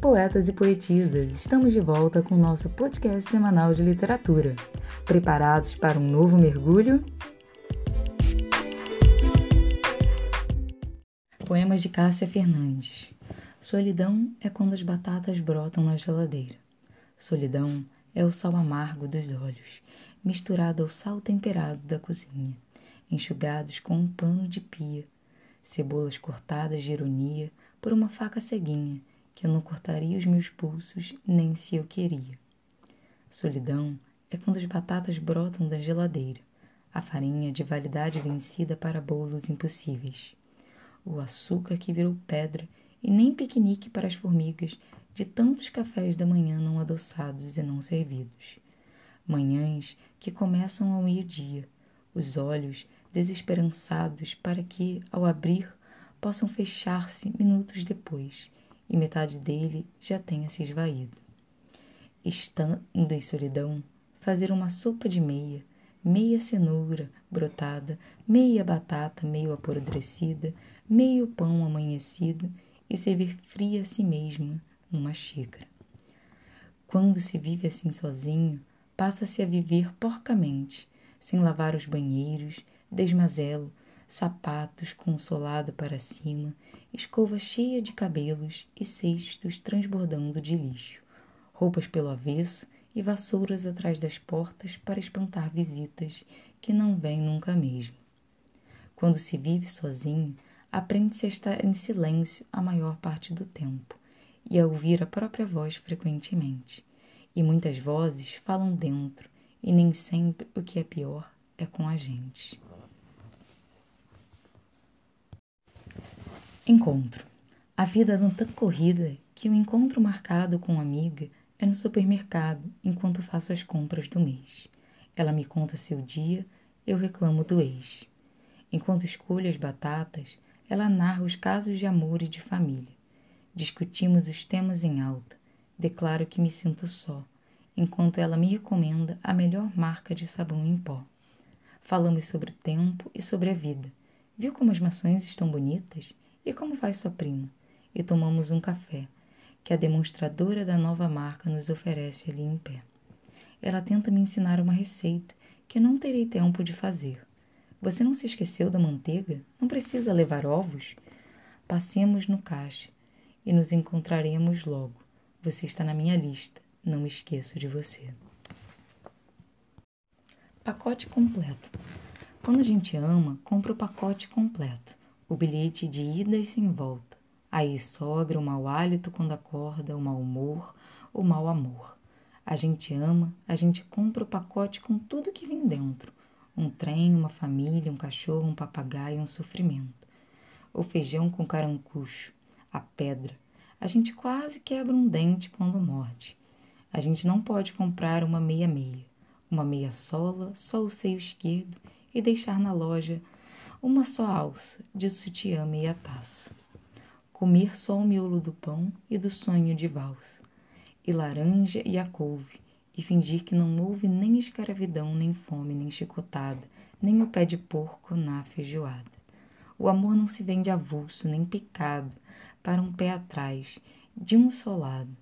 Poetas e poetisas, estamos de volta com o nosso podcast semanal de literatura. Preparados para um novo mergulho? Poemas de Cássia Fernandes. Solidão é quando as batatas brotam na geladeira. Solidão é o sal amargo dos olhos, misturado ao sal temperado da cozinha, enxugados com um pano de pia, cebolas cortadas de ironia por uma faca ceguinha que eu não cortaria os meus pulsos nem se eu queria. Solidão é quando as batatas brotam da geladeira, a farinha de validade vencida para bolos impossíveis, o açúcar que virou pedra e nem piquenique para as formigas de tantos cafés da manhã não adoçados e não servidos. Manhãs que começam ao meio-dia, os olhos desesperançados para que, ao abrir, possam fechar-se minutos depois e metade dele já tenha se esvaído. Estando em solidão, fazer uma sopa de meia, meia cenoura brotada, meia batata meio apodrecida, meio pão amanhecido e servir fria a si mesma numa xícara. Quando se vive assim sozinho, passa-se a viver porcamente, sem lavar os banheiros, desmazelo, sapatos com o solado para cima, escova cheia de cabelos e cestos transbordando de lixo, roupas pelo avesso e vassouras atrás das portas para espantar visitas que não vêm nunca mesmo. Quando se vive sozinho, aprende-se a estar em silêncio a maior parte do tempo e a ouvir a própria voz frequentemente. E muitas vozes falam dentro, e nem sempre o que é pior é com a gente. Encontro. A vida anda tão corrida que o encontro marcado com uma amiga é no supermercado enquanto faço as compras do mês. Ela me conta seu dia, eu reclamo do ex. Enquanto escolho as batatas, ela narra os casos de amor e de família. Discutimos os temas em alta. Declaro que me sinto só, enquanto ela me recomenda a melhor marca de sabão em pó. Falamos sobre o tempo e sobre a vida. Viu como as maçãs estão bonitas? E como vai sua prima? E tomamos um café, que a demonstradora da nova marca nos oferece ali em pé. Ela tenta me ensinar uma receita que não terei tempo de fazer. Você não se esqueceu da manteiga? Não precisa levar ovos? Passemos no caixa e nos encontraremos logo. Você está na minha lista. Não me esqueço de você. Pacote completo. Quando a gente ama, compra o pacote completo o bilhete de ida e sem volta. Aí sogra o mau hálito quando acorda, o mau humor, o mau amor. A gente ama, a gente compra o pacote com tudo que vem dentro. Um trem, uma família, um cachorro, um papagaio, um sofrimento. O feijão com carancucho, a pedra. A gente quase quebra um dente quando morde. A gente não pode comprar uma meia-meia, uma meia sola, só o seio esquerdo e deixar na loja uma só alça de sutiã meia taça. Comer só o miolo do pão e do sonho de valsa, e laranja e a couve, e fingir que não houve nem escravidão, nem fome, nem chicotada, nem o pé de porco na feijoada. O amor não se vende avulso, nem picado, para um pé atrás, de um só lado.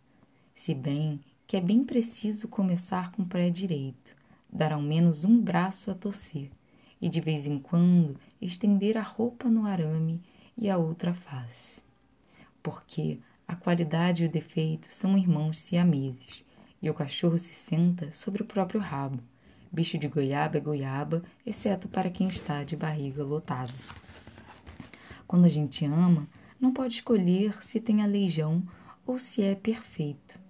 Se bem que é bem preciso começar com o pé direito, dar ao menos um braço a torcer, e de vez em quando estender a roupa no arame e a outra face. Porque a qualidade e o defeito são irmãos siameses, e o cachorro se senta sobre o próprio rabo. Bicho de goiaba é goiaba, exceto para quem está de barriga lotada. Quando a gente ama, não pode escolher se tem aleijão ou se é perfeito.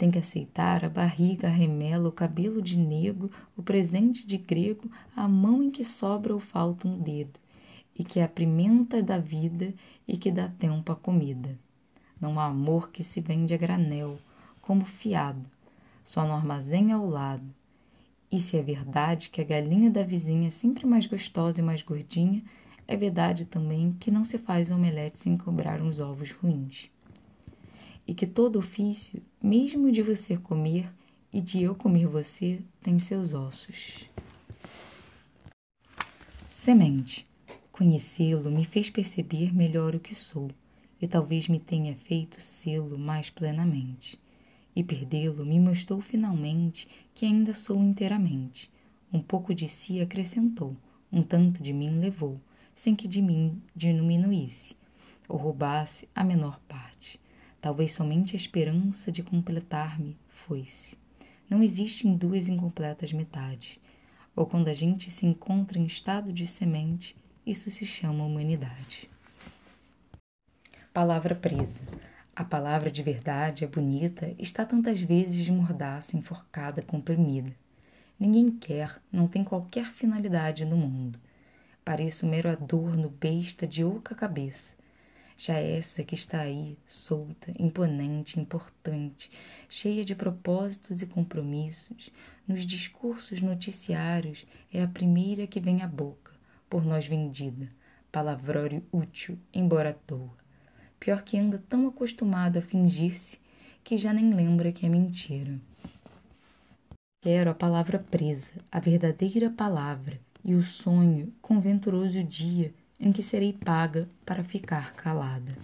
Tem que aceitar a barriga, a remela, o cabelo de nego, o presente de grego, a mão em que sobra ou falta um dedo, e que é a pimenta da vida e que dá tempo à comida. Não há amor que se vende a granel, como fiado, só no armazém ao lado. E se é verdade que a galinha da vizinha é sempre mais gostosa e mais gordinha, é verdade também que não se faz omelete sem cobrar uns ovos ruins e que todo ofício, mesmo de você comer e de eu comer você, tem seus ossos. Semente. Conhecê-lo me fez perceber melhor o que sou, e talvez me tenha feito sê-lo mais plenamente. E perdê-lo me mostrou finalmente que ainda sou inteiramente. Um pouco de si acrescentou, um tanto de mim levou, sem que de mim diminuísse, ou roubasse a menor parte. Talvez somente a esperança de completar-me foi-se. Não existem duas incompletas metades. Ou quando a gente se encontra em estado de semente, isso se chama humanidade. Palavra presa. A palavra de verdade é bonita, está tantas vezes de mordaça, enforcada, comprimida. Ninguém quer, não tem qualquer finalidade no mundo. Pareço um mero adorno besta de oca cabeça. Já essa que está aí, solta, imponente, importante, cheia de propósitos e compromissos, nos discursos noticiários, é a primeira que vem à boca, por nós vendida, palavrório útil, embora à toa. Pior que anda tão acostumado a fingir-se que já nem lembra que é mentira. Quero a palavra presa, a verdadeira palavra, e o sonho com venturoso dia em que serei paga para ficar calada.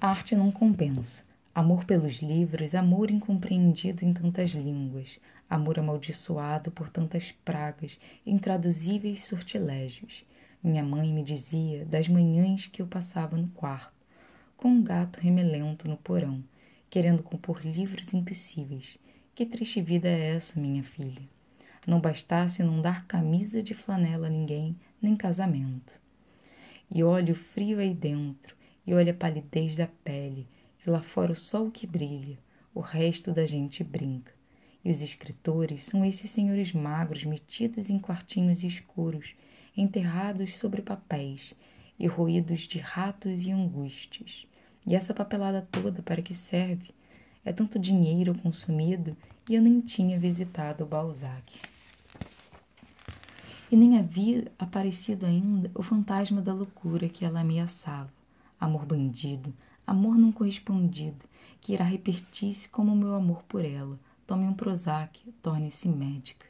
Arte não compensa. Amor pelos livros, amor incompreendido em tantas línguas, amor amaldiçoado por tantas pragas, intraduzíveis sortilégios. Minha mãe me dizia das manhãs que eu passava no quarto, com um gato remelento no porão, querendo compor livros impossíveis. Que triste vida é essa, minha filha? Não bastasse não dar camisa de flanela a ninguém, nem casamento. E olha o frio aí dentro, e olha a palidez da pele, e lá fora o sol que brilha, o resto da gente brinca. E os escritores são esses senhores magros metidos em quartinhos escuros, enterrados sobre papéis e roídos de ratos e angústias. E essa papelada toda para que serve? É tanto dinheiro consumido e eu nem tinha visitado o Balzac. E nem havia aparecido ainda o fantasma da loucura que ela ameaçava. Amor bandido, amor não correspondido, que irá repetir-se como o meu amor por ela. Tome um Prozac, torne-se médica.